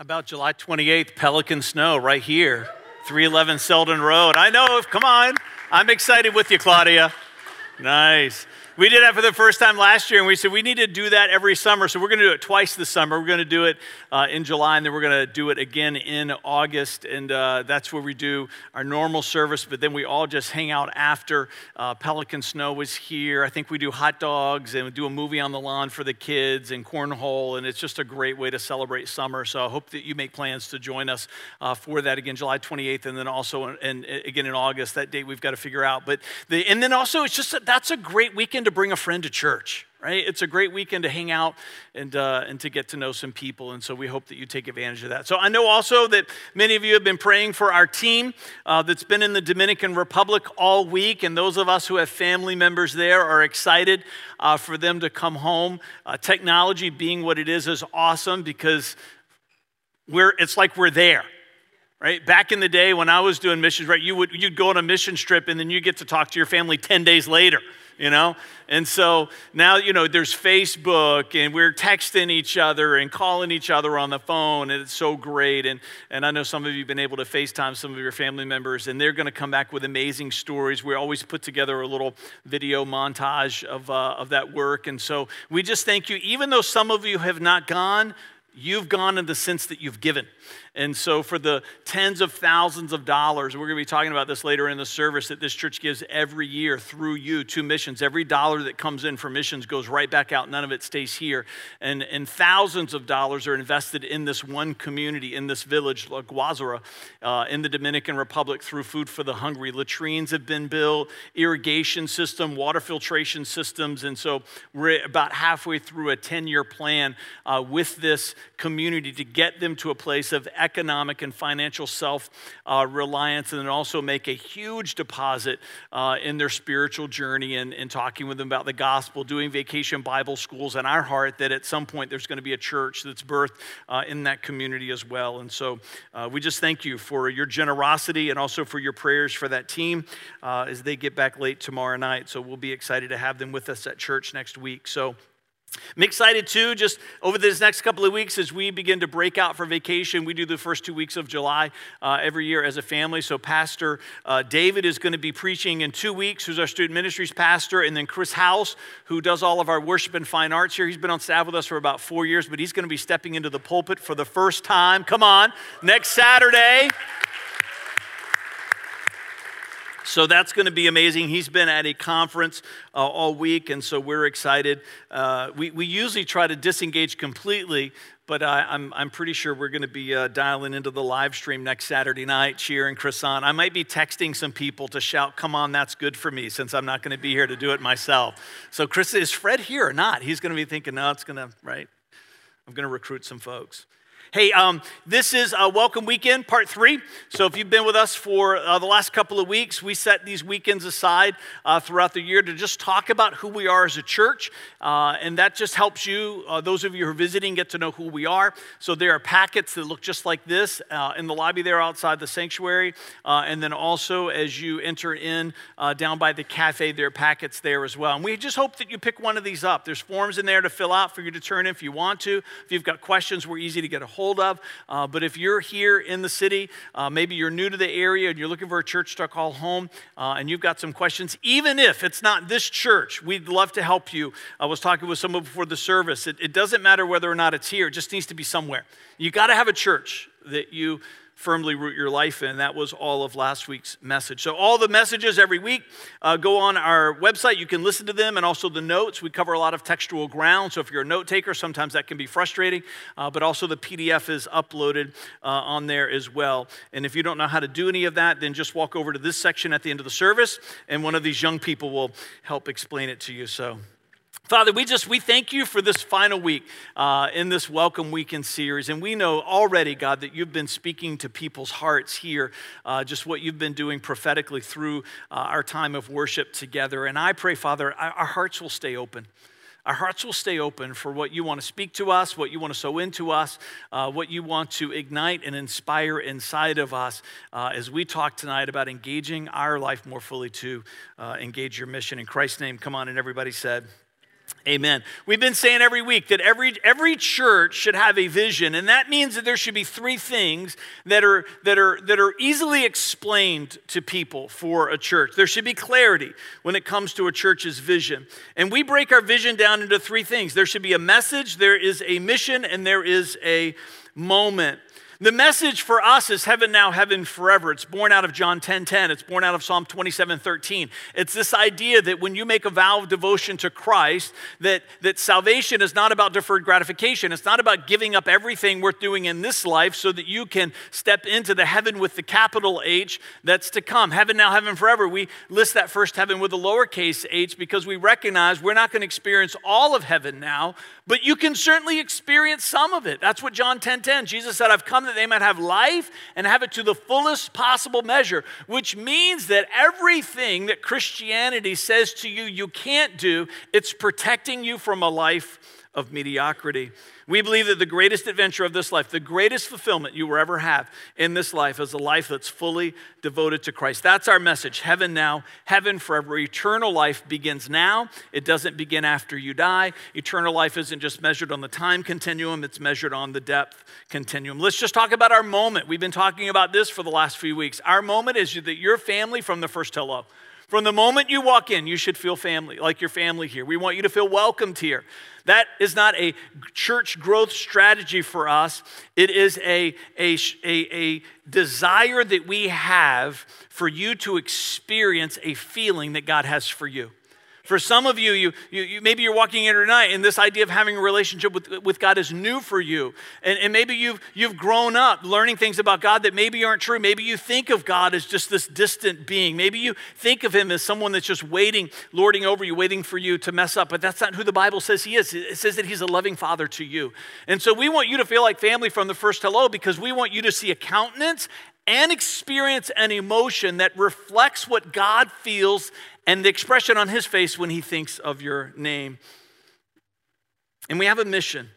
How about July 28th, Pelican Snow right here, 311 Selden Road? I know, come on. I'm excited with you, Claudia. Nice. We did that for the first time last year, and we said we need to do that every summer. So we're going to do it twice this summer. We're going to do it uh, in July, and then we're going to do it again in August. And uh, that's where we do our normal service, but then we all just hang out after. Uh, Pelican Snow was here. I think we do hot dogs and do a movie on the lawn for the kids and cornhole, and it's just a great way to celebrate summer. So I hope that you make plans to join us uh, for that again, July 28th, and then also and again in August. That date we've got to figure out. But the, and then also it's just that's a great weekend to bring a friend to church right? It's a great weekend to hang out and, uh, and to get to know some people. And so we hope that you take advantage of that. So I know also that many of you have been praying for our team uh, that's been in the Dominican Republic all week. And those of us who have family members there are excited uh, for them to come home. Uh, technology being what it is is awesome because we're, it's like we're there right back in the day when i was doing missions right you would you'd go on a mission trip and then you get to talk to your family 10 days later you know? And so now, you know, there's Facebook and we're texting each other and calling each other on the phone, and it's so great. And, and I know some of you have been able to FaceTime some of your family members, and they're going to come back with amazing stories. We always put together a little video montage of, uh, of that work. And so we just thank you. Even though some of you have not gone, you've gone in the sense that you've given. And so, for the tens of thousands of dollars, we're going to be talking about this later in the service, that this church gives every year through you to missions. Every dollar that comes in for missions goes right back out, none of it stays here. And, and thousands of dollars are invested in this one community, in this village, like Guazara, uh, in the Dominican Republic through Food for the Hungry. Latrines have been built, irrigation system, water filtration systems. And so, we're about halfway through a 10 year plan uh, with this community to get them to a place of economic and financial self uh, reliance, and then also make a huge deposit uh, in their spiritual journey and, and talking with them about the gospel, doing vacation Bible schools, and our heart that at some point there's going to be a church that's birthed uh, in that community as well. And so uh, we just thank you for your generosity and also for your prayers for that team uh, as they get back late tomorrow night. So we'll be excited to have them with us at church next week. So I'm excited too, just over this next couple of weeks as we begin to break out for vacation. We do the first two weeks of July uh, every year as a family. So, Pastor uh, David is going to be preaching in two weeks, who's our student ministries pastor, and then Chris House, who does all of our worship and fine arts here. He's been on staff with us for about four years, but he's going to be stepping into the pulpit for the first time. Come on, next Saturday. So that's going to be amazing. He's been at a conference uh, all week, and so we're excited. Uh, we, we usually try to disengage completely, but I, am I'm, I'm pretty sure we're going to be uh, dialing into the live stream next Saturday night, cheering Chris on. I might be texting some people to shout, Come on, that's good for me, since I'm not going to be here to do it myself. So, Chris, is Fred here or not? He's going to be thinking, No, it's going to, right? I'm going to recruit some folks. Hey, um, this is a Welcome Weekend, part three. So, if you've been with us for uh, the last couple of weeks, we set these weekends aside uh, throughout the year to just talk about who we are as a church. Uh, and that just helps you, uh, those of you who are visiting, get to know who we are. So, there are packets that look just like this uh, in the lobby there outside the sanctuary. And then also, as you enter in down by the cafe, there are packets there as well. And we just hope that you pick one of these up. There's forms in there to fill out for you to turn in if you want to. If you've got questions, we're easy to get a hold hold of. Uh, but if you're here in the city, uh, maybe you're new to the area and you're looking for a church to call home, uh, and you've got some questions, even if it's not this church, we'd love to help you. I was talking with someone before the service. It, it doesn't matter whether or not it's here, it just needs to be somewhere. You got to have a church that you firmly root your life in. That was all of last week's message. So, all the messages every week uh, go on our website. You can listen to them and also the notes. We cover a lot of textual ground. So, if you're a note taker, sometimes that can be frustrating, uh, but also the PDF is uploaded uh, on there as well. And if you don't know how to do any of that, then just walk over to this section at the end of the service, and one of these young people will help explain it to you. So, Father, we just we thank you for this final week uh, in this Welcome Weekend series, and we know already, God, that you've been speaking to people's hearts here, uh, just what you've been doing prophetically through uh, our time of worship together. And I pray, Father, our hearts will stay open. Our hearts will stay open for what you want to speak to us, what you want to sow into us, uh, what you want to ignite and inspire inside of us uh, as we talk tonight about engaging our life more fully to uh, engage your mission. In Christ's name, come on, and everybody said, Amen. We've been saying every week that every, every church should have a vision, and that means that there should be three things that are, that, are, that are easily explained to people for a church. There should be clarity when it comes to a church's vision. And we break our vision down into three things there should be a message, there is a mission, and there is a moment. The message for us is heaven now, heaven forever. It's born out of John 10 10. It's born out of Psalm 27 13. It's this idea that when you make a vow of devotion to Christ, that, that salvation is not about deferred gratification. It's not about giving up everything worth doing in this life so that you can step into the heaven with the capital H that's to come. Heaven now, heaven forever. We list that first heaven with a lowercase h because we recognize we're not going to experience all of heaven now, but you can certainly experience some of it. That's what John 10 10. Jesus said, I've come that they might have life and have it to the fullest possible measure, which means that everything that Christianity says to you you can't do, it's protecting you from a life of mediocrity. We believe that the greatest adventure of this life, the greatest fulfillment you will ever have in this life, is a life that's fully devoted to Christ. That's our message heaven now, heaven forever. Eternal life begins now, it doesn't begin after you die. Eternal life isn't just measured on the time continuum, it's measured on the depth continuum. Let's just talk about our moment. We've been talking about this for the last few weeks. Our moment is that your family from the first hello. From the moment you walk in, you should feel family, like your family here. We want you to feel welcomed here. That is not a church growth strategy for us. It is a, a, a, a desire that we have for you to experience a feeling that God has for you. For some of you, you, you, you, maybe you're walking in tonight and this idea of having a relationship with, with God is new for you. And, and maybe you've, you've grown up learning things about God that maybe aren't true. Maybe you think of God as just this distant being. Maybe you think of him as someone that's just waiting, lording over you, waiting for you to mess up. But that's not who the Bible says he is. It says that he's a loving father to you. And so we want you to feel like family from the first hello because we want you to see a countenance and experience an emotion that reflects what God feels and the expression on his face when he thinks of your name. And we have a mission.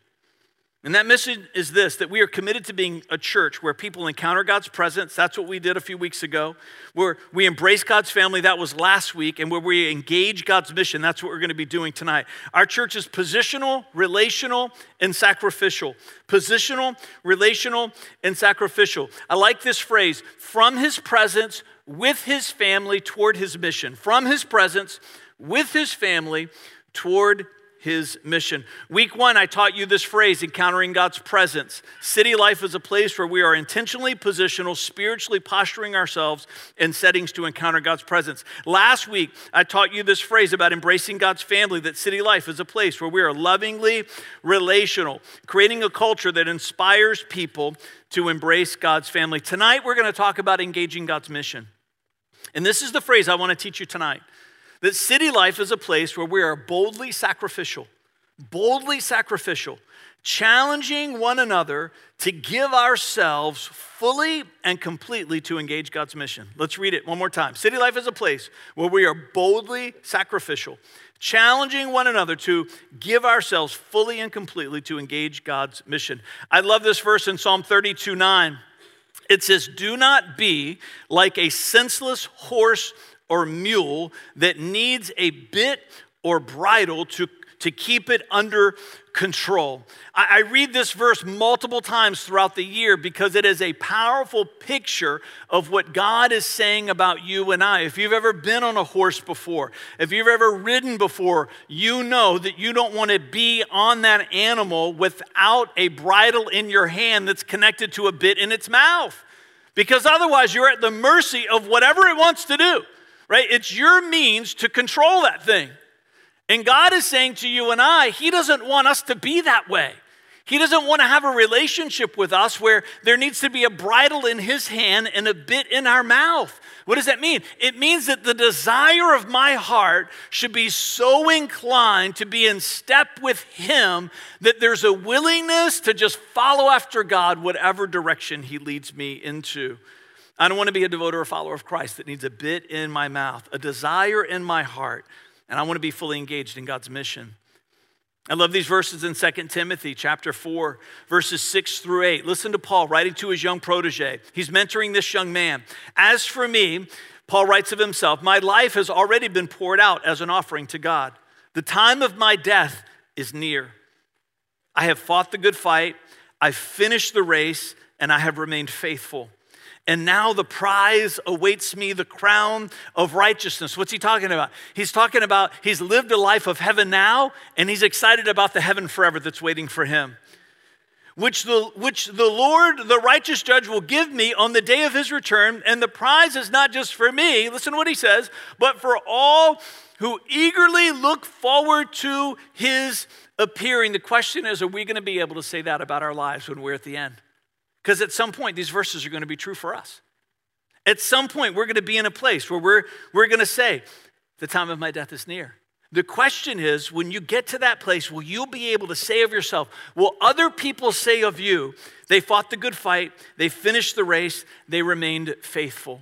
And that mission is this that we are committed to being a church where people encounter God's presence. That's what we did a few weeks ago. Where we embrace God's family. That was last week. And where we engage God's mission. That's what we're going to be doing tonight. Our church is positional, relational, and sacrificial. Positional, relational, and sacrificial. I like this phrase from his presence with his family toward his mission. From his presence with his family toward his mission. Week one, I taught you this phrase, encountering God's presence. City life is a place where we are intentionally positional, spiritually posturing ourselves in settings to encounter God's presence. Last week, I taught you this phrase about embracing God's family, that city life is a place where we are lovingly relational, creating a culture that inspires people to embrace God's family. Tonight, we're going to talk about engaging God's mission. And this is the phrase I want to teach you tonight that city life is a place where we are boldly sacrificial, boldly sacrificial, challenging one another to give ourselves fully and completely to engage God's mission. Let's read it one more time. City life is a place where we are boldly sacrificial, challenging one another to give ourselves fully and completely to engage God's mission. I love this verse in Psalm 32 9. It says, Do not be like a senseless horse or mule that needs a bit or bridle to, to keep it under control. I, I read this verse multiple times throughout the year because it is a powerful picture of what God is saying about you and I. If you've ever been on a horse before, if you've ever ridden before, you know that you don't want to be on that animal without a bridle in your hand that's connected to a bit in its mouth. Because otherwise, you're at the mercy of whatever it wants to do right? It's your means to control that thing. And God is saying to you and I, He doesn't want us to be that way. He doesn't want to have a relationship with us where there needs to be a bridle in His hand and a bit in our mouth. What does that mean? It means that the desire of my heart should be so inclined to be in step with Him that there's a willingness to just follow after God, whatever direction He leads me into. I don't want to be a devoter or follower of Christ that needs a bit in my mouth, a desire in my heart, and I want to be fully engaged in God's mission. I love these verses in 2 Timothy chapter 4, verses 6 through 8. Listen to Paul writing to his young protege. He's mentoring this young man. As for me, Paul writes of himself, my life has already been poured out as an offering to God. The time of my death is near. I have fought the good fight, I've finished the race, and I have remained faithful. And now the prize awaits me, the crown of righteousness. What's he talking about? He's talking about he's lived a life of heaven now, and he's excited about the heaven forever that's waiting for him. Which the, which the Lord, the righteous judge, will give me on the day of his return. And the prize is not just for me, listen to what he says, but for all who eagerly look forward to his appearing. The question is, are we going to be able to say that about our lives when we're at the end? Because at some point, these verses are going to be true for us. At some point, we're going to be in a place where we're, we're going to say, The time of my death is near. The question is, when you get to that place, will you be able to say of yourself, will other people say of you, they fought the good fight, they finished the race, they remained faithful?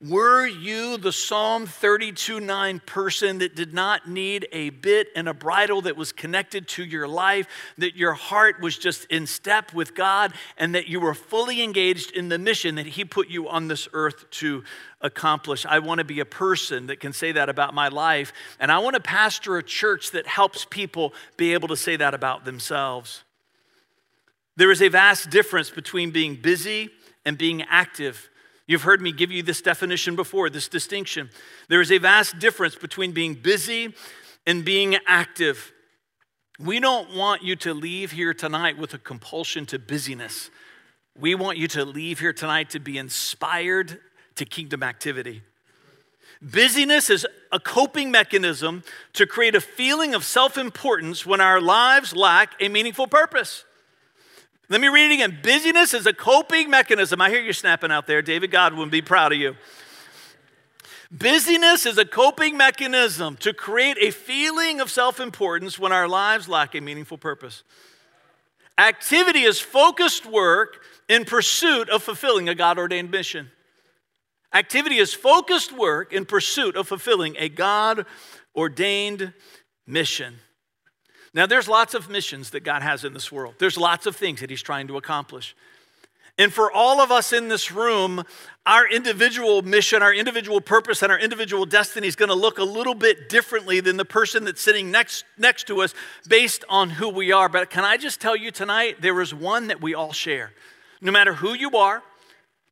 Were you the Psalm 32 9 person that did not need a bit and a bridle that was connected to your life, that your heart was just in step with God, and that you were fully engaged in the mission that He put you on this earth to accomplish? I want to be a person that can say that about my life, and I want to pastor a church that helps people be able to say that about themselves. There is a vast difference between being busy and being active. You've heard me give you this definition before, this distinction. There is a vast difference between being busy and being active. We don't want you to leave here tonight with a compulsion to busyness. We want you to leave here tonight to be inspired to kingdom activity. Busyness is a coping mechanism to create a feeling of self importance when our lives lack a meaningful purpose. Let me read it again. Busyness is a coping mechanism. I hear you snapping out there. David would be proud of you. Busyness is a coping mechanism to create a feeling of self importance when our lives lack a meaningful purpose. Activity is focused work in pursuit of fulfilling a God ordained mission. Activity is focused work in pursuit of fulfilling a God ordained mission. Now, there's lots of missions that God has in this world, there's lots of things that He's trying to accomplish. And for all of us in this room, our individual mission, our individual purpose, and our individual destiny is going to look a little bit differently than the person that's sitting next, next to us based on who we are. But can I just tell you tonight, there is one that we all share. No matter who you are,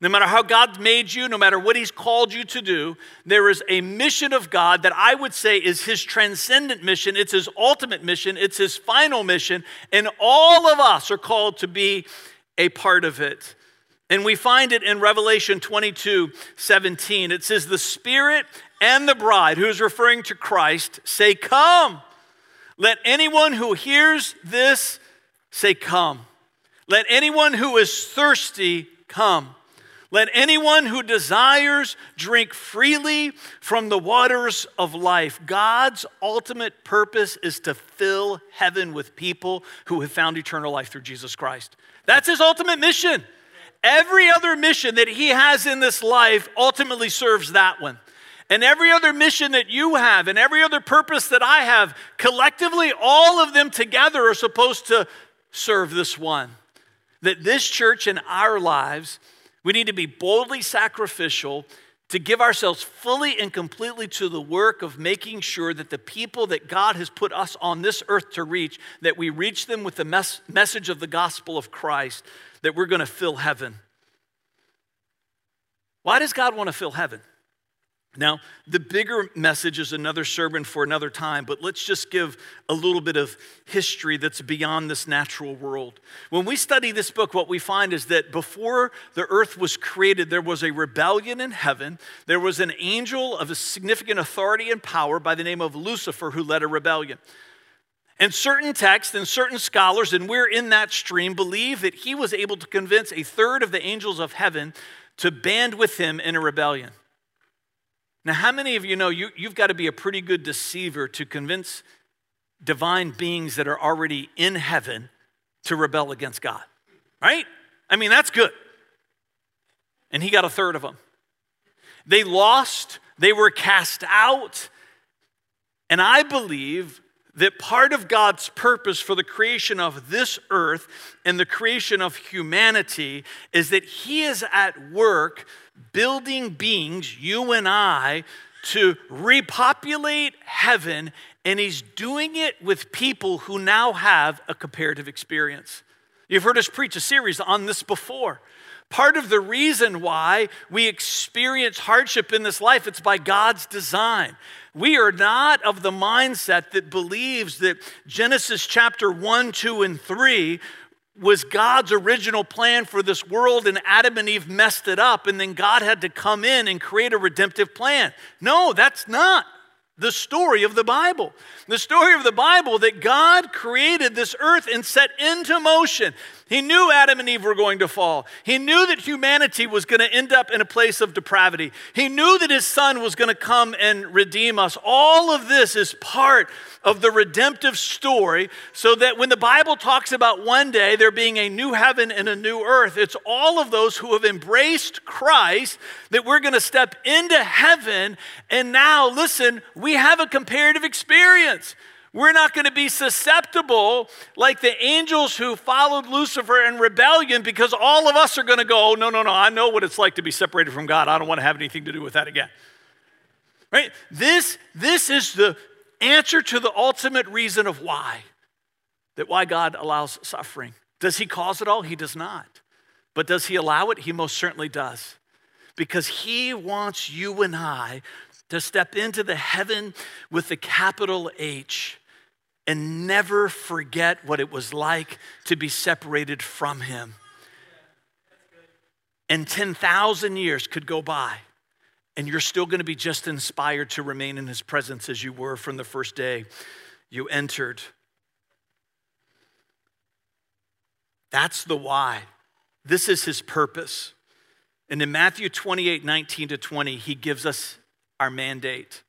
no matter how God's made you, no matter what He's called you to do, there is a mission of God that I would say is His transcendent mission. It's His ultimate mission. It's His final mission. And all of us are called to be a part of it. And we find it in Revelation 22 17. It says, The Spirit and the bride, who's referring to Christ, say, Come. Let anyone who hears this say, Come. Let anyone who is thirsty come. Let anyone who desires drink freely from the waters of life. God's ultimate purpose is to fill heaven with people who have found eternal life through Jesus Christ. That's his ultimate mission. Every other mission that he has in this life ultimately serves that one. And every other mission that you have and every other purpose that I have, collectively, all of them together are supposed to serve this one. That this church in our lives we need to be boldly sacrificial to give ourselves fully and completely to the work of making sure that the people that God has put us on this earth to reach, that we reach them with the mes- message of the gospel of Christ, that we're going to fill heaven. Why does God want to fill heaven? Now, the bigger message is another sermon for another time, but let's just give a little bit of history that's beyond this natural world. When we study this book, what we find is that before the earth was created, there was a rebellion in heaven. There was an angel of a significant authority and power by the name of Lucifer who led a rebellion. And certain texts and certain scholars, and we're in that stream, believe that he was able to convince a third of the angels of heaven to band with him in a rebellion. Now, how many of you know you, you've got to be a pretty good deceiver to convince divine beings that are already in heaven to rebel against God? Right? I mean, that's good. And he got a third of them. They lost, they were cast out. And I believe that part of God's purpose for the creation of this earth and the creation of humanity is that He is at work building beings, you and I, to repopulate heaven and he's doing it with people who now have a comparative experience. You've heard us preach a series on this before. Part of the reason why we experience hardship in this life, it's by God's design. We are not of the mindset that believes that Genesis chapter 1, 2, and 3 was God's original plan for this world, and Adam and Eve messed it up, and then God had to come in and create a redemptive plan. No, that's not the story of the Bible. The story of the Bible that God created this earth and set into motion. He knew Adam and Eve were going to fall. He knew that humanity was going to end up in a place of depravity. He knew that his son was going to come and redeem us. All of this is part of the redemptive story so that when the Bible talks about one day there being a new heaven and a new earth, it's all of those who have embraced Christ that we're going to step into heaven. And now, listen, we have a comparative experience. We're not going to be susceptible like the angels who followed Lucifer in rebellion because all of us are going to go, oh, no, no, no, I know what it's like to be separated from God. I don't want to have anything to do with that again. Right? This, this is the answer to the ultimate reason of why. That why God allows suffering. Does he cause it all? He does not. But does he allow it? He most certainly does. Because he wants you and I to step into the heaven with the capital H and never forget what it was like to be separated from him. And 10,000 years could go by and you're still going to be just inspired to remain in his presence as you were from the first day you entered. That's the why. This is his purpose. And in Matthew 28 19 to 20, he gives us our mandate.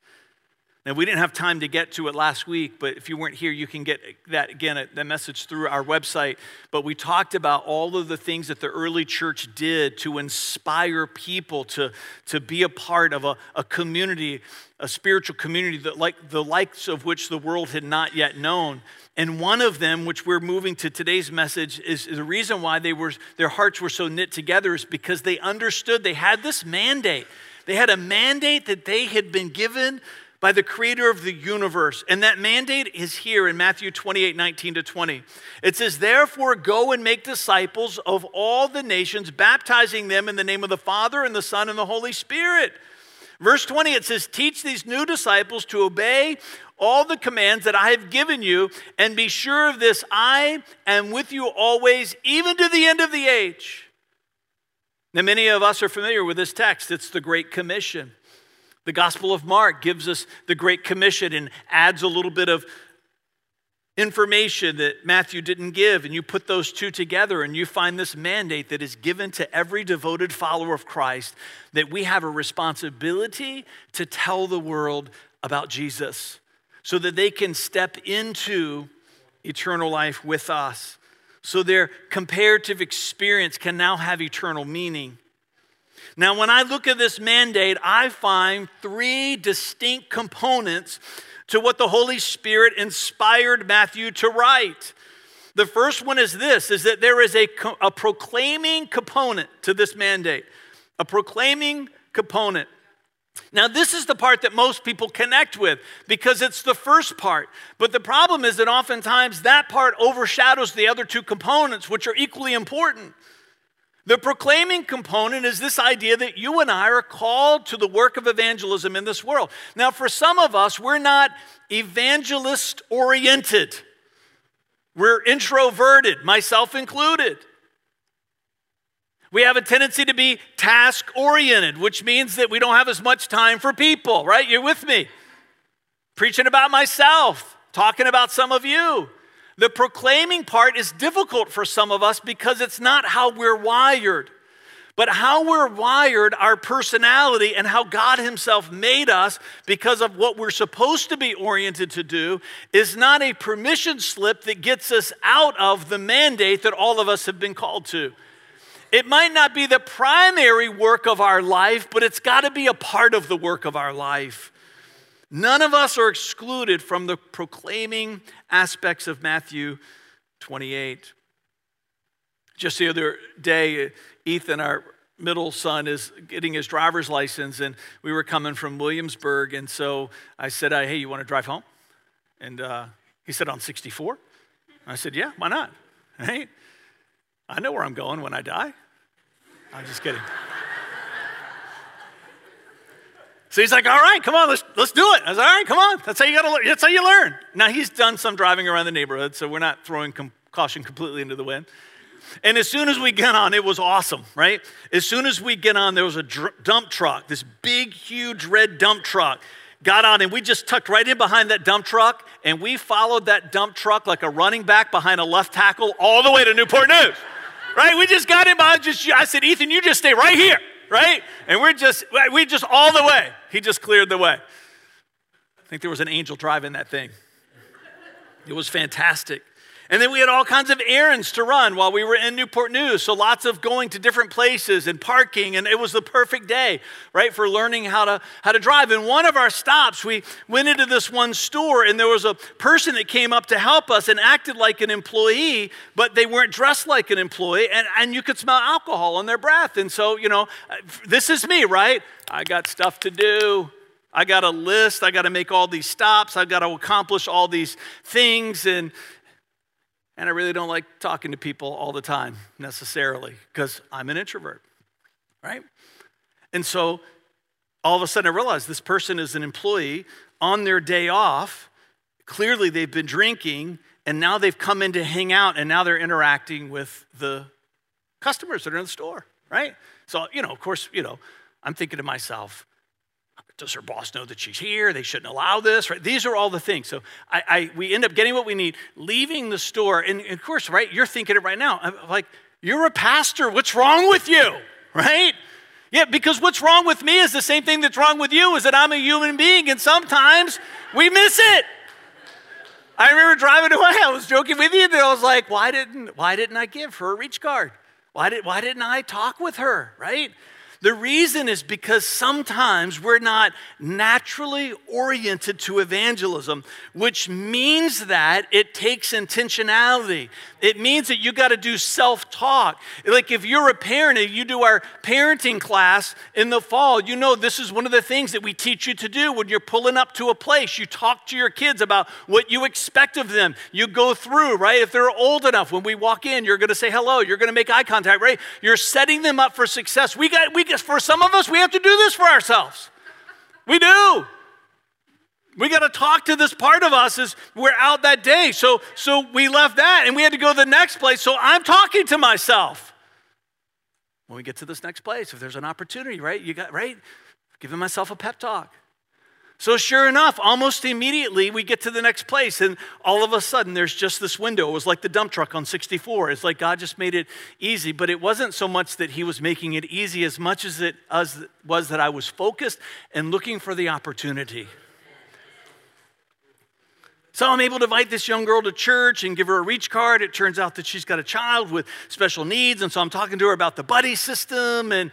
Now, we didn't have time to get to it last week, but if you weren't here, you can get that again, that message through our website. But we talked about all of the things that the early church did to inspire people to, to be a part of a, a community, a spiritual community that like the likes of which the world had not yet known. And one of them, which we're moving to today's message, is, is the reason why they were, their hearts were so knit together is because they understood they had this mandate. They had a mandate that they had been given by the creator of the universe. And that mandate is here in Matthew 28 19 to 20. It says, Therefore, go and make disciples of all the nations, baptizing them in the name of the Father and the Son and the Holy Spirit. Verse 20, it says, Teach these new disciples to obey all the commands that I have given you, and be sure of this I am with you always, even to the end of the age. Now, many of us are familiar with this text. It's the Great Commission. The Gospel of Mark gives us the Great Commission and adds a little bit of information that Matthew didn't give, and you put those two together, and you find this mandate that is given to every devoted follower of Christ that we have a responsibility to tell the world about Jesus so that they can step into eternal life with us. So their comparative experience can now have eternal meaning. Now, when I look at this mandate, I find three distinct components to what the Holy Spirit inspired Matthew to write. The first one is this is that there is a, a proclaiming component to this mandate. A proclaiming component. Now, this is the part that most people connect with because it's the first part. But the problem is that oftentimes that part overshadows the other two components, which are equally important. The proclaiming component is this idea that you and I are called to the work of evangelism in this world. Now, for some of us, we're not evangelist oriented, we're introverted, myself included. We have a tendency to be task oriented, which means that we don't have as much time for people, right? You're with me. Preaching about myself, talking about some of you. The proclaiming part is difficult for some of us because it's not how we're wired. But how we're wired, our personality, and how God Himself made us because of what we're supposed to be oriented to do is not a permission slip that gets us out of the mandate that all of us have been called to. It might not be the primary work of our life, but it's got to be a part of the work of our life. None of us are excluded from the proclaiming aspects of Matthew 28. Just the other day, Ethan, our middle son, is getting his driver's license, and we were coming from Williamsburg. And so I said, Hey, you want to drive home? And uh, he said, On 64? I said, Yeah, why not? Hey, I know where I'm going when I die. I'm just kidding. So he's like, All right, come on, let's, let's do it. I was like, All right, come on. That's how you got to learn. That's how you learn. Now, he's done some driving around the neighborhood, so we're not throwing com- caution completely into the wind. And as soon as we get on, it was awesome, right? As soon as we get on, there was a dr- dump truck, this big, huge red dump truck. Got on, and we just tucked right in behind that dump truck, and we followed that dump truck like a running back behind a left tackle all the way to Newport News, right? We just got in behind, just, I said, Ethan, you just stay right here, right? And we're just, we just all the way. He just cleared the way. I think there was an angel driving that thing. It was fantastic. And then we had all kinds of errands to run while we were in Newport News. So lots of going to different places and parking. And it was the perfect day, right, for learning how to, how to drive. And one of our stops, we went into this one store and there was a person that came up to help us and acted like an employee, but they weren't dressed like an employee. And, and you could smell alcohol on their breath. And so, you know, this is me, right? I got stuff to do. I got a list. I got to make all these stops. I got to accomplish all these things. And, and I really don't like talking to people all the time necessarily because I'm an introvert, right? And so all of a sudden I realized this person is an employee on their day off. Clearly they've been drinking and now they've come in to hang out and now they're interacting with the customers that are in the store, right? So, you know, of course, you know, I'm thinking to myself, does her boss know that she's here? They shouldn't allow this, right? These are all the things. So I, I we end up getting what we need, leaving the store, and, and of course, right? You're thinking it right now. I'm like, you're a pastor. What's wrong with you, right? Yeah, because what's wrong with me is the same thing that's wrong with you is that I'm a human being, and sometimes we miss it. I remember driving away. I was joking with you, and I was like, "Why didn't Why didn't I give her a reach card? Why did Why didn't I talk with her? Right? The reason is because sometimes we're not naturally oriented to evangelism, which means that it takes intentionality. It means that you got to do self talk. Like if you're a parent and you do our parenting class in the fall, you know this is one of the things that we teach you to do when you're pulling up to a place. You talk to your kids about what you expect of them. You go through, right? If they're old enough, when we walk in, you're going to say hello, you're going to make eye contact, right? You're setting them up for success. We got, we for some of us, we have to do this for ourselves. We do. We got to talk to this part of us as we're out that day. So, so we left that and we had to go to the next place. So I'm talking to myself. When we get to this next place, if there's an opportunity, right? You got, right? Giving myself a pep talk. So, sure enough, almost immediately we get to the next place, and all of a sudden there's just this window. It was like the dump truck on 64. It's like God just made it easy, but it wasn't so much that He was making it easy as much as it was that I was focused and looking for the opportunity. So I'm able to invite this young girl to church and give her a reach card. It turns out that she's got a child with special needs, and so I'm talking to her about the buddy system and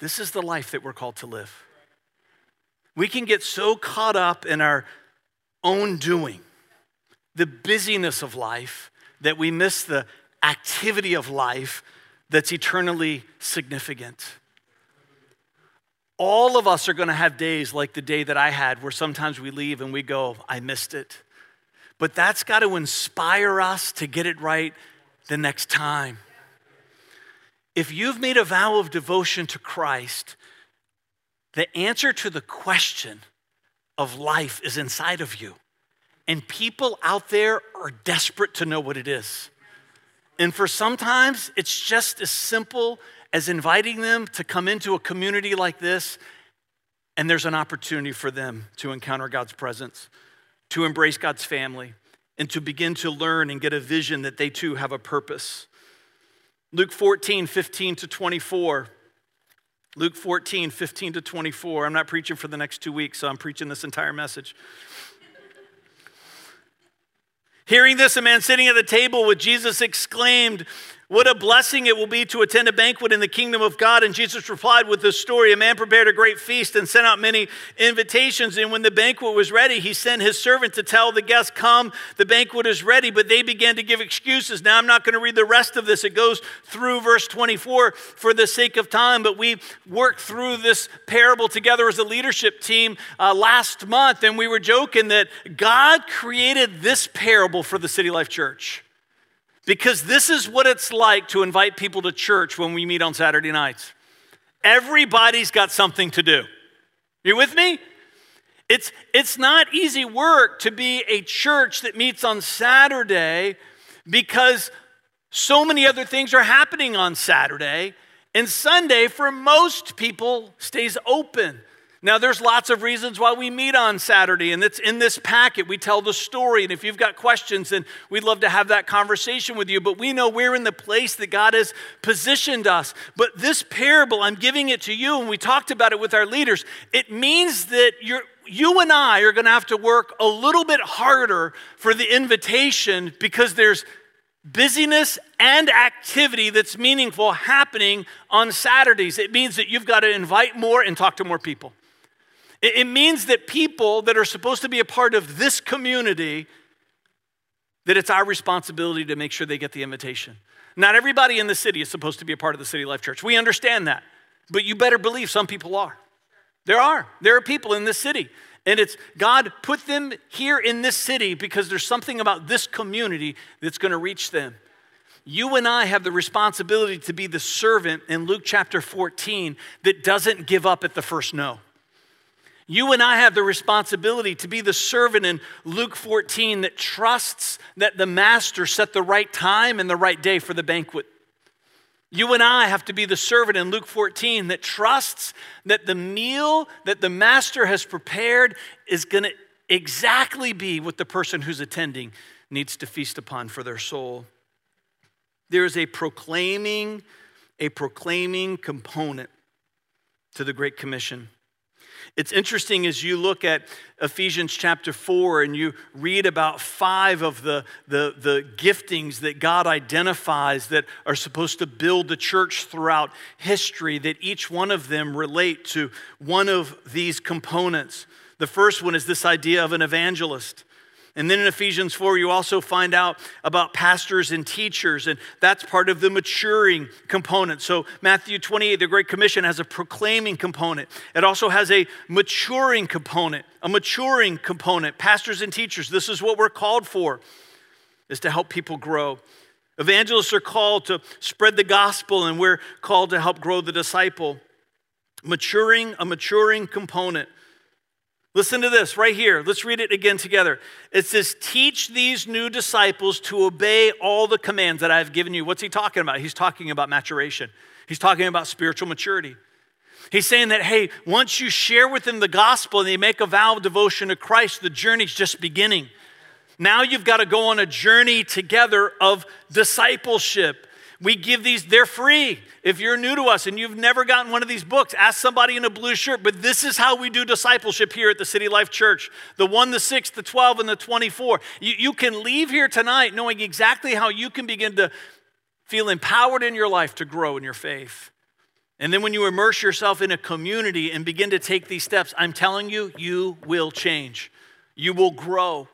this is the life that we're called to live. We can get so caught up in our own doing, the busyness of life, that we miss the activity of life that's eternally significant. All of us are going to have days like the day that I had, where sometimes we leave and we go, I missed it. But that's got to inspire us to get it right the next time. If you've made a vow of devotion to Christ, the answer to the question of life is inside of you. And people out there are desperate to know what it is. And for sometimes, it's just as simple as inviting them to come into a community like this, and there's an opportunity for them to encounter God's presence, to embrace God's family, and to begin to learn and get a vision that they too have a purpose. Luke 14, 15 to 24. Luke 14, 15 to 24. I'm not preaching for the next two weeks, so I'm preaching this entire message. Hearing this, a man sitting at the table with Jesus exclaimed, What a blessing it will be to attend a banquet in the kingdom of God. And Jesus replied with this story A man prepared a great feast and sent out many invitations. And when the banquet was ready, he sent his servant to tell the guests, Come, the banquet is ready. But they began to give excuses. Now, I'm not going to read the rest of this. It goes through verse 24 for the sake of time. But we worked through this parable together as a leadership team uh, last month. And we were joking that God created this parable for the City Life Church. Because this is what it's like to invite people to church when we meet on Saturday nights. Everybody's got something to do. You with me? It's, it's not easy work to be a church that meets on Saturday because so many other things are happening on Saturday. And Sunday, for most people, stays open. Now, there's lots of reasons why we meet on Saturday, and it's in this packet. We tell the story, and if you've got questions, then we'd love to have that conversation with you. But we know we're in the place that God has positioned us. But this parable, I'm giving it to you, and we talked about it with our leaders. It means that you're, you and I are going to have to work a little bit harder for the invitation because there's busyness and activity that's meaningful happening on Saturdays. It means that you've got to invite more and talk to more people. It means that people that are supposed to be a part of this community, that it's our responsibility to make sure they get the invitation. Not everybody in the city is supposed to be a part of the City Life Church. We understand that. But you better believe some people are. There are. There are people in this city. And it's God put them here in this city because there's something about this community that's going to reach them. You and I have the responsibility to be the servant in Luke chapter 14 that doesn't give up at the first no. You and I have the responsibility to be the servant in Luke 14 that trusts that the master set the right time and the right day for the banquet. You and I have to be the servant in Luke 14 that trusts that the meal that the master has prepared is going to exactly be what the person who's attending needs to feast upon for their soul. There is a proclaiming, a proclaiming component to the Great Commission. It's interesting as you look at Ephesians chapter 4 and you read about five of the, the, the giftings that God identifies that are supposed to build the church throughout history, that each one of them relate to one of these components. The first one is this idea of an evangelist. And then in Ephesians 4, you also find out about pastors and teachers, and that's part of the maturing component. So, Matthew 28, the Great Commission, has a proclaiming component. It also has a maturing component, a maturing component. Pastors and teachers, this is what we're called for, is to help people grow. Evangelists are called to spread the gospel, and we're called to help grow the disciple. Maturing, a maturing component. Listen to this right here. Let's read it again together. It says, Teach these new disciples to obey all the commands that I have given you. What's he talking about? He's talking about maturation, he's talking about spiritual maturity. He's saying that, hey, once you share with them the gospel and they make a vow of devotion to Christ, the journey's just beginning. Now you've got to go on a journey together of discipleship. We give these, they're free. If you're new to us and you've never gotten one of these books, ask somebody in a blue shirt. But this is how we do discipleship here at the City Life Church the 1, the 6, the 12, and the 24. You, you can leave here tonight knowing exactly how you can begin to feel empowered in your life to grow in your faith. And then when you immerse yourself in a community and begin to take these steps, I'm telling you, you will change. You will grow.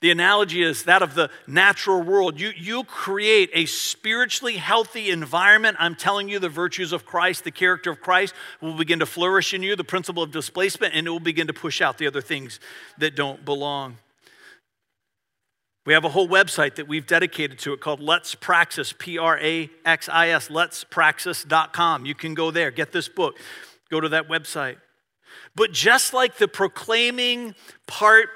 The analogy is that of the natural world. You, you create a spiritually healthy environment. I'm telling you, the virtues of Christ, the character of Christ will begin to flourish in you, the principle of displacement, and it will begin to push out the other things that don't belong. We have a whole website that we've dedicated to it called Let's Praxis, P R A X I S, let'spraxis.com. You can go there, get this book, go to that website. But just like the proclaiming part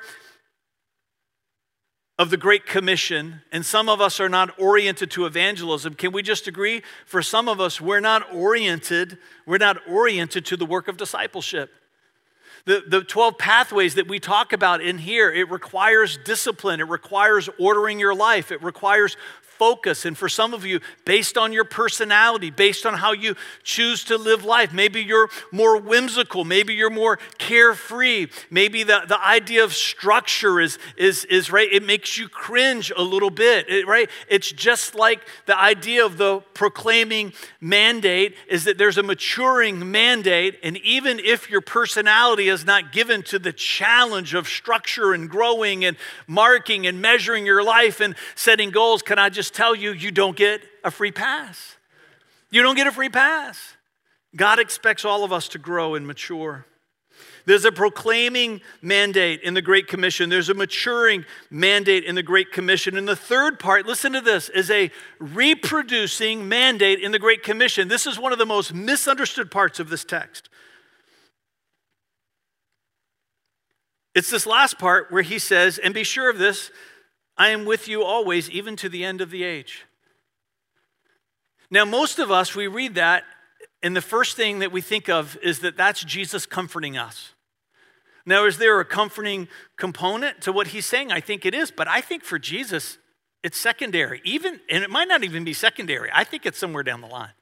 of the Great Commission, and some of us are not oriented to evangelism, can we just agree? For some of us, we're not oriented, we're not oriented to the work of discipleship. The, the 12 pathways that we talk about in here, it requires discipline, it requires ordering your life, it requires focus. And for some of you, based on your personality, based on how you choose to live life, maybe you're more whimsical, maybe you're more carefree, maybe the, the idea of structure is, is, is right, it makes you cringe a little bit, it, right? It's just like the idea of the proclaiming mandate is that there's a maturing mandate, and even if your personality is not given to the challenge of structure and growing and marking and measuring your life and setting goals, can I just just tell you, you don't get a free pass. You don't get a free pass. God expects all of us to grow and mature. There's a proclaiming mandate in the Great Commission. There's a maturing mandate in the Great Commission. And the third part, listen to this, is a reproducing mandate in the Great Commission. This is one of the most misunderstood parts of this text. It's this last part where he says, and be sure of this, I am with you always, even to the end of the age. Now, most of us, we read that, and the first thing that we think of is that that's Jesus comforting us. Now, is there a comforting component to what he's saying? I think it is, but I think for Jesus, it's secondary. Even, and it might not even be secondary. I think it's somewhere down the line.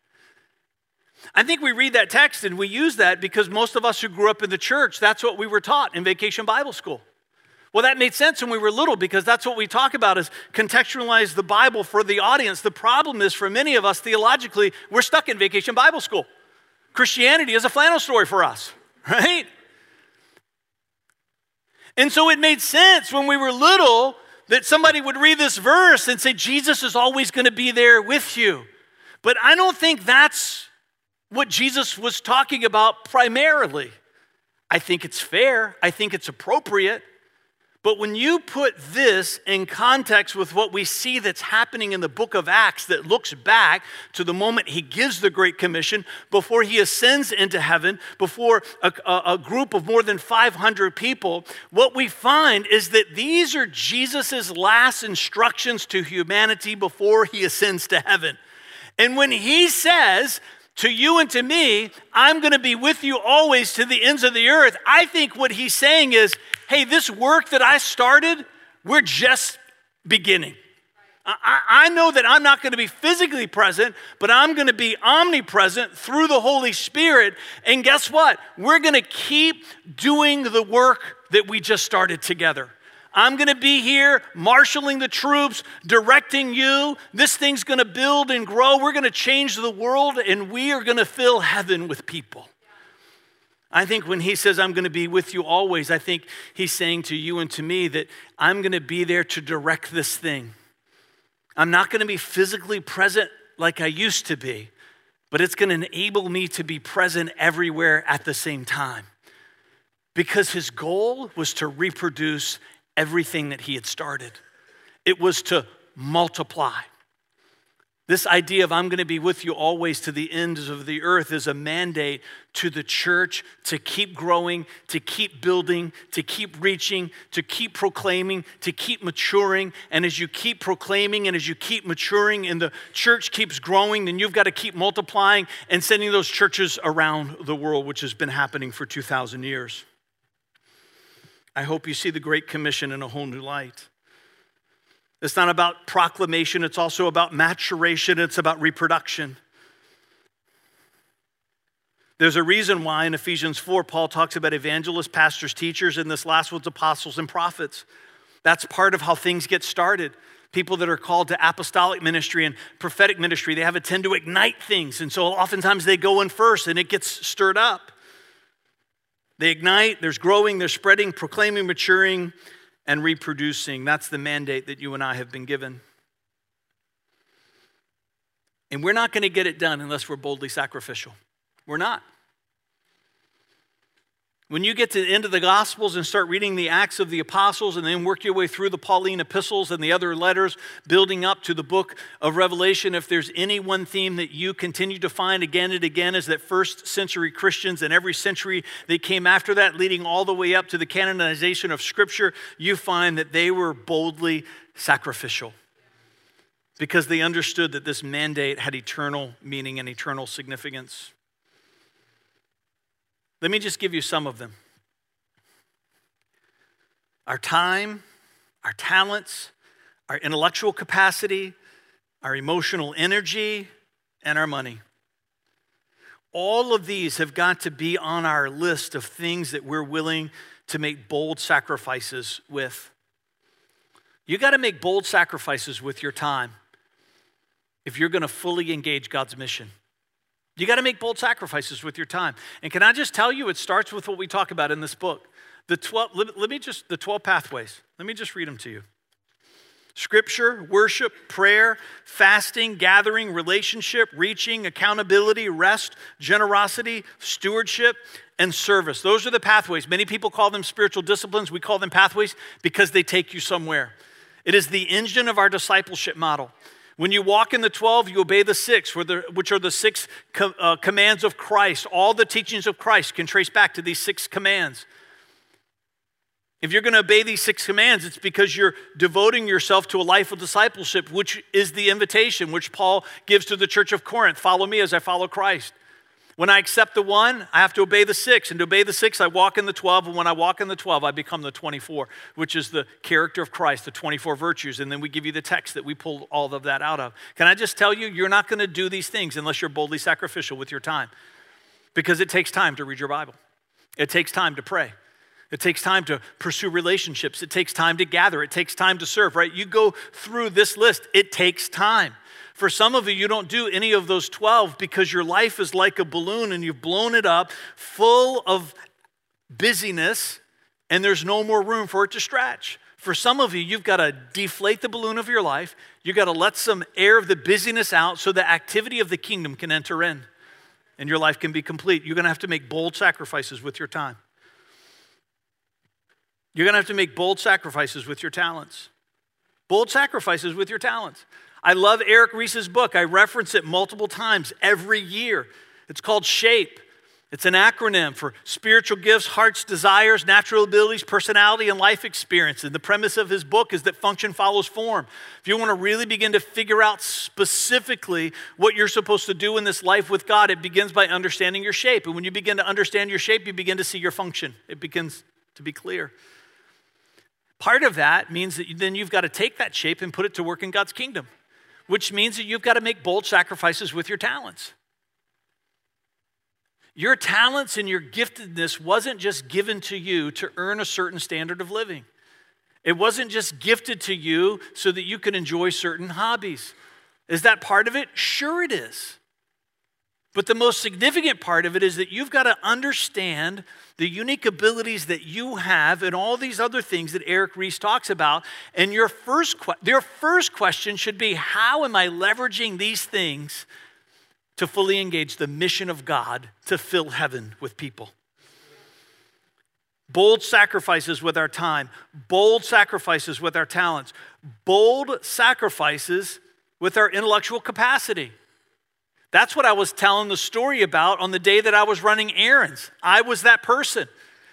I think we read that text and we use that because most of us who grew up in the church, that's what we were taught in vacation Bible school. Well, that made sense when we were little because that's what we talk about is contextualize the Bible for the audience. The problem is for many of us theologically, we're stuck in vacation Bible school. Christianity is a flannel story for us, right? And so it made sense when we were little that somebody would read this verse and say, Jesus is always going to be there with you. But I don't think that's what Jesus was talking about primarily. I think it's fair, I think it's appropriate. But when you put this in context with what we see that's happening in the book of Acts that looks back to the moment he gives the Great Commission, before he ascends into heaven, before a, a, a group of more than 500 people, what we find is that these are Jesus' last instructions to humanity before he ascends to heaven. And when he says, to you and to me, I'm going to be with you always to the ends of the earth. I think what he's saying is, hey, this work that I started, we're just beginning. I, I know that I'm not going to be physically present, but I'm going to be omnipresent through the Holy Spirit. And guess what? We're going to keep doing the work that we just started together. I'm going to be here marshaling the troops, directing you. This thing's going to build and grow. We're going to change the world, and we are going to fill heaven with people. I think when he says, I'm going to be with you always, I think he's saying to you and to me that I'm going to be there to direct this thing. I'm not going to be physically present like I used to be, but it's going to enable me to be present everywhere at the same time. Because his goal was to reproduce everything that he had started, it was to multiply. This idea of I'm going to be with you always to the ends of the earth is a mandate to the church to keep growing, to keep building, to keep reaching, to keep proclaiming, to keep maturing. And as you keep proclaiming and as you keep maturing and the church keeps growing, then you've got to keep multiplying and sending those churches around the world, which has been happening for 2,000 years. I hope you see the Great Commission in a whole new light. It's not about proclamation, it's also about maturation, it's about reproduction. There's a reason why in Ephesians 4, Paul talks about evangelists, pastors, teachers, and this last one's apostles and prophets. That's part of how things get started. People that are called to apostolic ministry and prophetic ministry, they have a tend to ignite things. And so oftentimes they go in first and it gets stirred up. They ignite, there's growing, there's spreading, proclaiming, maturing, and reproducing. That's the mandate that you and I have been given. And we're not going to get it done unless we're boldly sacrificial. We're not. When you get to the end of the Gospels and start reading the Acts of the Apostles and then work your way through the Pauline epistles and the other letters, building up to the book of Revelation, if there's any one theme that you continue to find again and again, is that first century Christians and every century that came after that, leading all the way up to the canonization of Scripture, you find that they were boldly sacrificial because they understood that this mandate had eternal meaning and eternal significance. Let me just give you some of them. our time, our talents, our intellectual capacity, our emotional energy, and our money. All of these have got to be on our list of things that we're willing to make bold sacrifices with. You got to make bold sacrifices with your time if you're going to fully engage God's mission. You got to make bold sacrifices with your time. And can I just tell you, it starts with what we talk about in this book. The 12, let, let me just, the 12 pathways. Let me just read them to you. Scripture, worship, prayer, fasting, gathering, relationship, reaching, accountability, rest, generosity, stewardship, and service. Those are the pathways. Many people call them spiritual disciplines. We call them pathways because they take you somewhere. It is the engine of our discipleship model. When you walk in the 12, you obey the six, which are the six uh, commands of Christ. All the teachings of Christ can trace back to these six commands. If you're going to obey these six commands, it's because you're devoting yourself to a life of discipleship, which is the invitation which Paul gives to the church of Corinth follow me as I follow Christ. When I accept the one, I have to obey the six. And to obey the six, I walk in the 12. And when I walk in the 12, I become the 24, which is the character of Christ, the 24 virtues. And then we give you the text that we pull all of that out of. Can I just tell you, you're not going to do these things unless you're boldly sacrificial with your time. Because it takes time to read your Bible, it takes time to pray. It takes time to pursue relationships. It takes time to gather. It takes time to serve, right? You go through this list, it takes time. For some of you, you don't do any of those 12 because your life is like a balloon and you've blown it up full of busyness and there's no more room for it to stretch. For some of you, you've got to deflate the balloon of your life. You've got to let some air of the busyness out so the activity of the kingdom can enter in and your life can be complete. You're going to have to make bold sacrifices with your time. You're going to have to make bold sacrifices with your talents. Bold sacrifices with your talents. I love Erik Rees's book. I reference it multiple times every year. It's called SHAPE. It's an acronym for spiritual gifts, hearts, desires, natural abilities, personality, and life experience. And the premise of his book is that function follows form. If you want to really begin to figure out specifically what you're supposed to do in this life with God, it begins by understanding your shape. And when you begin to understand your shape, you begin to see your function. It begins to be clear. Part of that means that then you've got to take that shape and put it to work in God's kingdom, which means that you've got to make bold sacrifices with your talents. Your talents and your giftedness wasn't just given to you to earn a certain standard of living. It wasn't just gifted to you so that you could enjoy certain hobbies. Is that part of it? Sure, it is. But the most significant part of it is that you've got to understand the unique abilities that you have and all these other things that Erik Rees talks about. And your first, your first question should be how am I leveraging these things to fully engage the mission of God to fill heaven with people? Bold sacrifices with our time, bold sacrifices with our talents, bold sacrifices with our intellectual capacity. That's what I was telling the story about on the day that I was running errands. I was that person.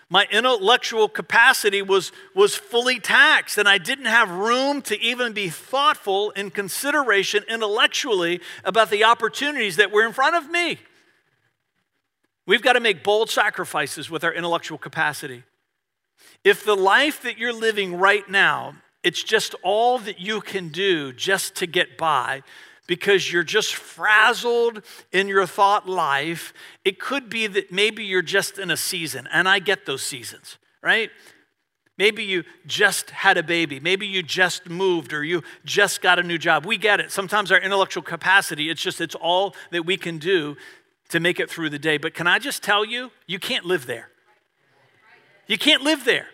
My intellectual capacity was, was fully taxed, and I didn't have room to even be thoughtful in consideration intellectually about the opportunities that were in front of me. We've got to make bold sacrifices with our intellectual capacity. If the life that you're living right now, it's just all that you can do just to get by, because you're just frazzled in your thought life. It could be that maybe you're just in a season, and I get those seasons, right? Maybe you just had a baby. Maybe you just moved or you just got a new job. We get it. Sometimes our intellectual capacity, it's just, it's all that we can do to make it through the day. But can I just tell you, you can't live there. You can't live there.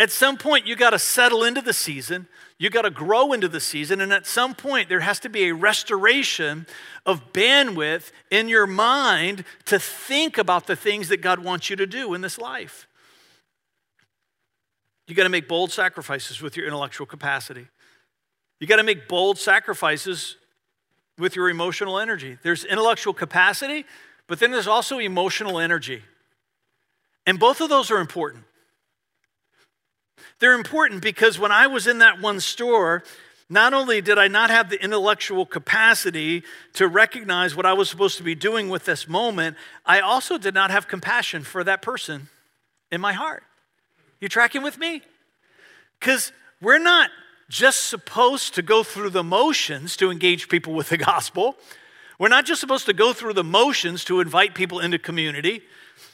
At some point, you got to settle into the season. You got to grow into the season, and at some point, there has to be a restoration of bandwidth in your mind to think about the things that God wants you to do in this life. You got to make bold sacrifices with your intellectual capacity. You got to make bold sacrifices with your emotional energy. There's intellectual capacity, but then there's also emotional energy. And both of those are important. They're important because when I was in that one store, not only did I not have the intellectual capacity to recognize what I was supposed to be doing with this moment, I also did not have compassion for that person in my heart. You tracking with me? Because we're not just supposed to go through the motions to engage people with the gospel. We're not just supposed to go through the motions to invite people into community.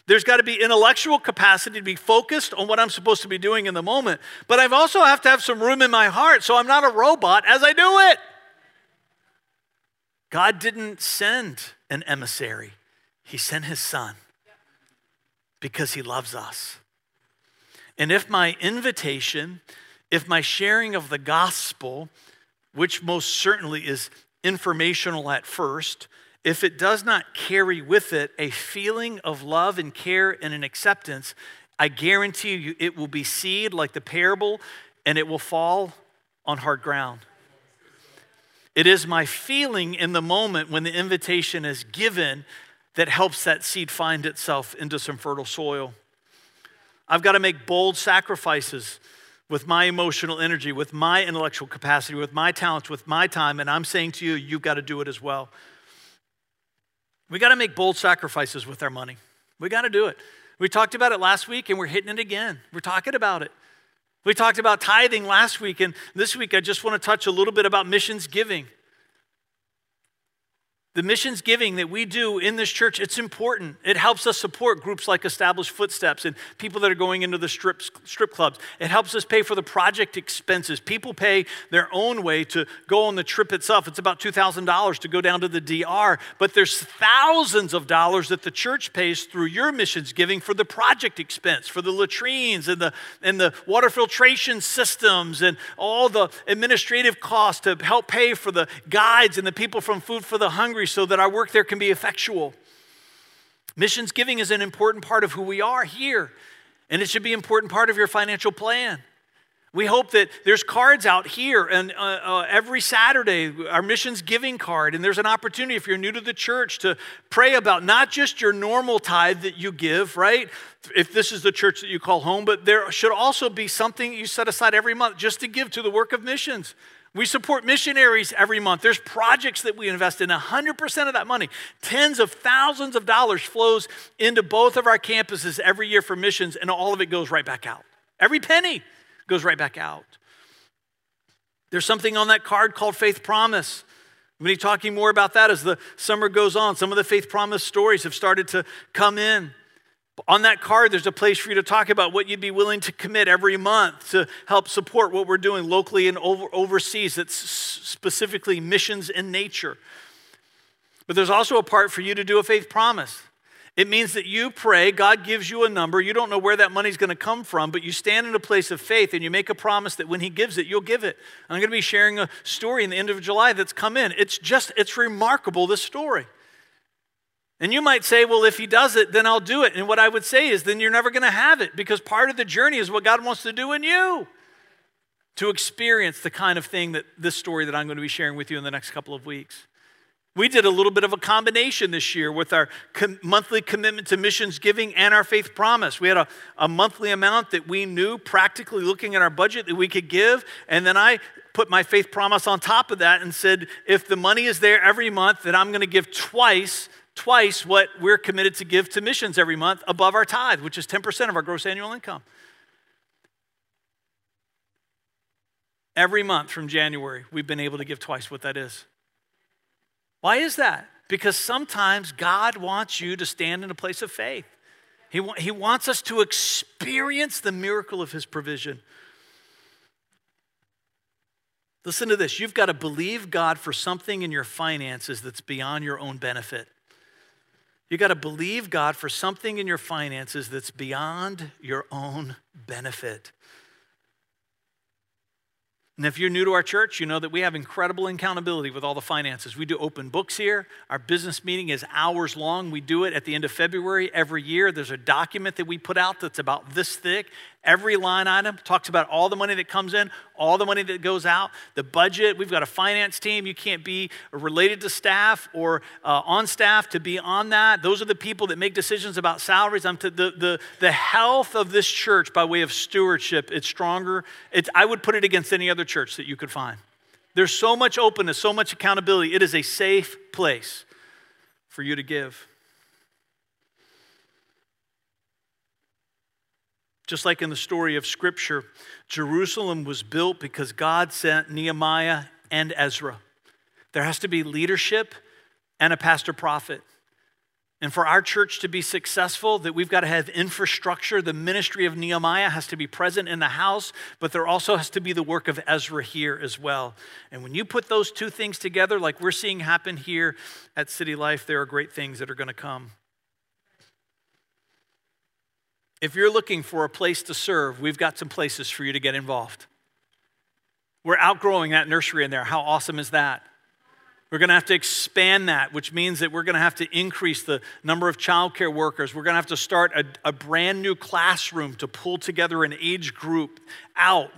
There's got to be intellectual capacity to be focused on what I'm supposed to be doing in the moment. But I also have to have some room in my heart so I'm not a robot as I do it. God didn't send an emissary, He sent His Son because He loves us. And if my invitation, if my sharing of the gospel, which most certainly is informational at first, if it does not carry with it a feeling of love and care and an acceptance, I guarantee you it will be seed like the parable and it will fall on hard ground. It is my feeling in the moment when the invitation is given that helps that seed find itself into some fertile soil. I've got to make bold sacrifices with my emotional energy, with my intellectual capacity, with my talents, with my time, and I'm saying to you, you've got to do it as well. We got to make bold sacrifices with our money. We got to do it. We talked about it last week and we're hitting it again. We're talking about it. We talked about tithing last week, and this week I just want to touch a little bit about missions giving. The missions giving that we do in this church, it's important. It helps us support groups like Established Footsteps and people that are going into the strip, strip clubs. It helps us pay for the project expenses. People pay their own way to go on the trip itself. It's about $2,000 to go down to the DR, but there's thousands of dollars that the church pays through your missions giving for the project expense, for the latrines and the, and the water filtration systems and all the administrative costs to help pay for the guides and the people from Food for the Hungry so that our work there can be effectual. Missions giving is an important part of who we are here, and it should be an important part of your financial plan. We hope that there's cards out here, and uh, uh, every Saturday, our missions giving card, and there's an opportunity if you're new to the church to pray about not just your normal tithe that you give, right? If this is the church that you call home, but there should also be something you set aside every month just to give to the work of missions. We support missionaries every month. There's projects that we invest in. 100% of that money, tens of thousands of dollars, flows into both of our campuses every year for missions, and all of it goes right back out. Every penny goes right back out. There's something on that card called Faith Promise. I'm going to be talking more about that as the summer goes on. Some of the Faith Promise stories have started to come in. On that card, there's a place for you to talk about what you'd be willing to commit every month to help support what we're doing locally and over, overseas that's specifically missions in nature. But there's also a part for you to do a faith promise. It means that you pray, God gives you a number, you don't know where that money's going to come from, but you stand in a place of faith and you make a promise that when He gives it, you'll give it. I'm going to be sharing a story in the end of July that's come in. It's just, it's remarkable, this story. And you might say, well, if he does it, then I'll do it. And what I would say is, then you're never going to have it because part of the journey is what God wants to do in you to experience the kind of thing that this story that I'm going to be sharing with you in the next couple of weeks. We did a little bit of a combination this year with our com- monthly commitment to missions giving and our faith promise. We had a, a monthly amount that we knew, practically looking at our budget, that we could give. And then I put my faith promise on top of that and said, if the money is there every month, then I'm going to give twice twice what we're committed to give to missions every month above our tithe, which is 10% of our gross annual income. Every month from January, we've been able to give twice what that is. Why is that? Because sometimes God wants you to stand in a place of faith. He, wa- he wants us to experience the miracle of His provision. Listen to this you've got to believe God for something in your finances that's beyond your own benefit. You got to believe God for something in your finances that's beyond your own benefit. And if you're new to our church, you know that we have incredible accountability with all the finances. We do open books here. Our business meeting is hours long. We do it at the end of February every year. There's a document that we put out that's about this thick. Every line item talks about all the money that comes in, all the money that goes out, the budget. We've got a finance team. You can't be related to staff or uh, on staff to be on that. Those are the people that make decisions about salaries. I'm to the, the, the health of this church by way of stewardship, it's stronger. It's, I would put it against any other church that you could find. There's so much openness, so much accountability. It is a safe place for you to give. Just like in the story of Scripture, Jerusalem was built because God sent Nehemiah and Ezra. There has to be leadership and a pastor prophet. And for our church to be successful, that we've got to have infrastructure. The ministry of Nehemiah has to be present in the house, but there also has to be the work of Ezra here as well. And when you put those two things together, like we're seeing happen here at City Life, there are great things that are going to come. If you're looking for a place to serve, we've got some places for you to get involved. We're outgrowing that nursery in there. How awesome is that? We're going to have to expand that, which means that we're going to have to increase the number of childcare workers. We're going to have to start a, a brand new classroom to pull together an age group out.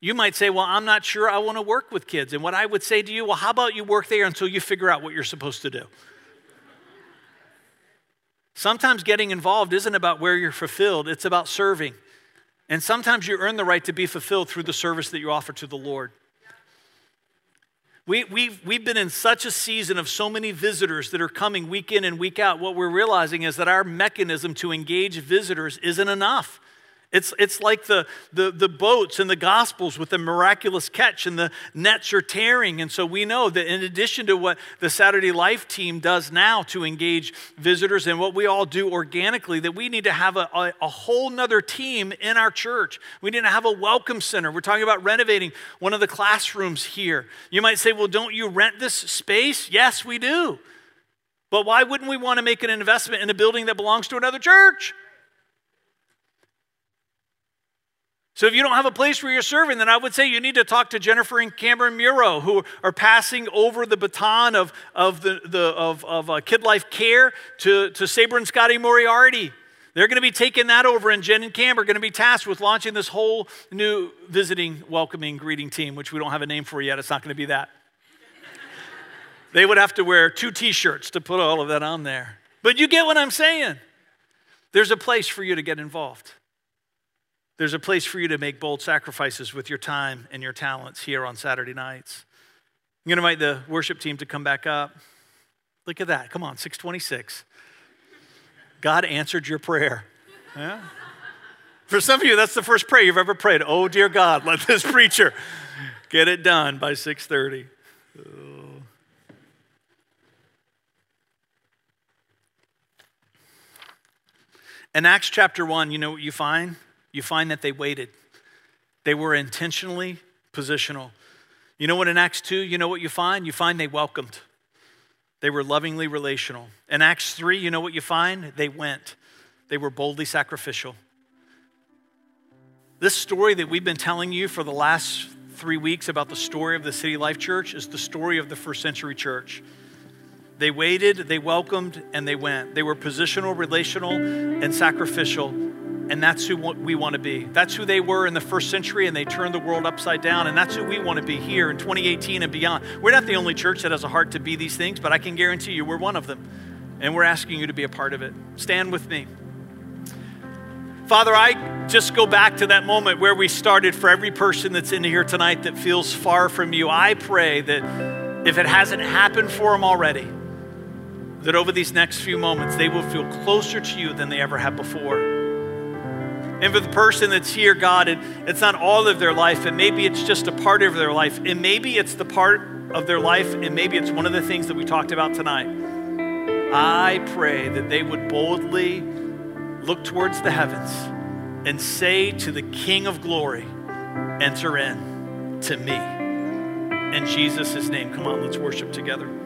You might say, Well, I'm not sure I want to work with kids. And what I would say to you, Well, how about you work there until you figure out what you're supposed to do? Sometimes getting involved isn't about where you're fulfilled, it's about serving. And sometimes you earn the right to be fulfilled through the service that you offer to the Lord. We, we've, we've been in such a season of so many visitors that are coming week in and week out. What we're realizing is that our mechanism to engage visitors isn't enough. It's, it's like the, the, the boats in the Gospels with the miraculous catch, and the nets are tearing. And so we know that in addition to what the Saturday Life team does now to engage visitors and what we all do organically, that we need to have a, a, a whole nother team in our church. We need to have a welcome center. We're talking about renovating one of the classrooms here. You might say, well, don't you rent this space? Yes, we do. But why wouldn't we want to make an investment in a building that belongs to another church? So if you don't have a place where you're serving, then I would say you need to talk to Jennifer and Cameron Muro, who are passing over the baton of, of, the, the, of, of uh, Kid Life Care to, to Saber and Scotty Moriarty. They're going to be taking that over, and Jen and Cam are going to be tasked with launching this whole new visiting, welcoming, greeting team, which we don't have a name for yet. It's not going to be that. they would have to wear two t shirts to put all of that on there. But you get what I'm saying. There's a place for you to get involved. There's a place for you to make bold sacrifices with your time and your talents here on Saturday nights. I'm going to invite the worship team to come back up. Look at that. Come on, 626. God answered your prayer. Yeah? For some of you, that's the first prayer you've ever prayed. Oh, dear God, let this preacher get it done by 630. Oh. In Acts chapter 1, you know what you find? You find that they waited. They were intentionally positional. You know what in Acts 2, you know what you find? You find they welcomed. They were lovingly relational. In Acts 3, you know what you find? They went. They were boldly sacrificial. This story that we've been telling you for the last three weeks about the story of the City Life Church is the story of the first century church. They waited, they welcomed, and they went. They were positional, relational, and sacrificial and that's who we want to be. That's who they were in the first century, and they turned the world upside down. And that's who we want to be here in 2018 and beyond. We're not the only church that has a heart to be these things, but I can guarantee you we're one of them. And we're asking you to be a part of it. Stand with me. Father, I just go back to that moment where we started for every person that's in here tonight that feels far from you. I pray that if it hasn't happened for them already, that over these next few moments they will feel closer to you than they ever have before. And for the person that's here, God, it, it's not all of their life, and maybe it's just a part of their life, and maybe it's the part of their life, and maybe it's one of the things that we talked about tonight. I pray that they would boldly look towards the heavens and say to the King of glory, Enter in to me. In Jesus' name, come on, let's worship together.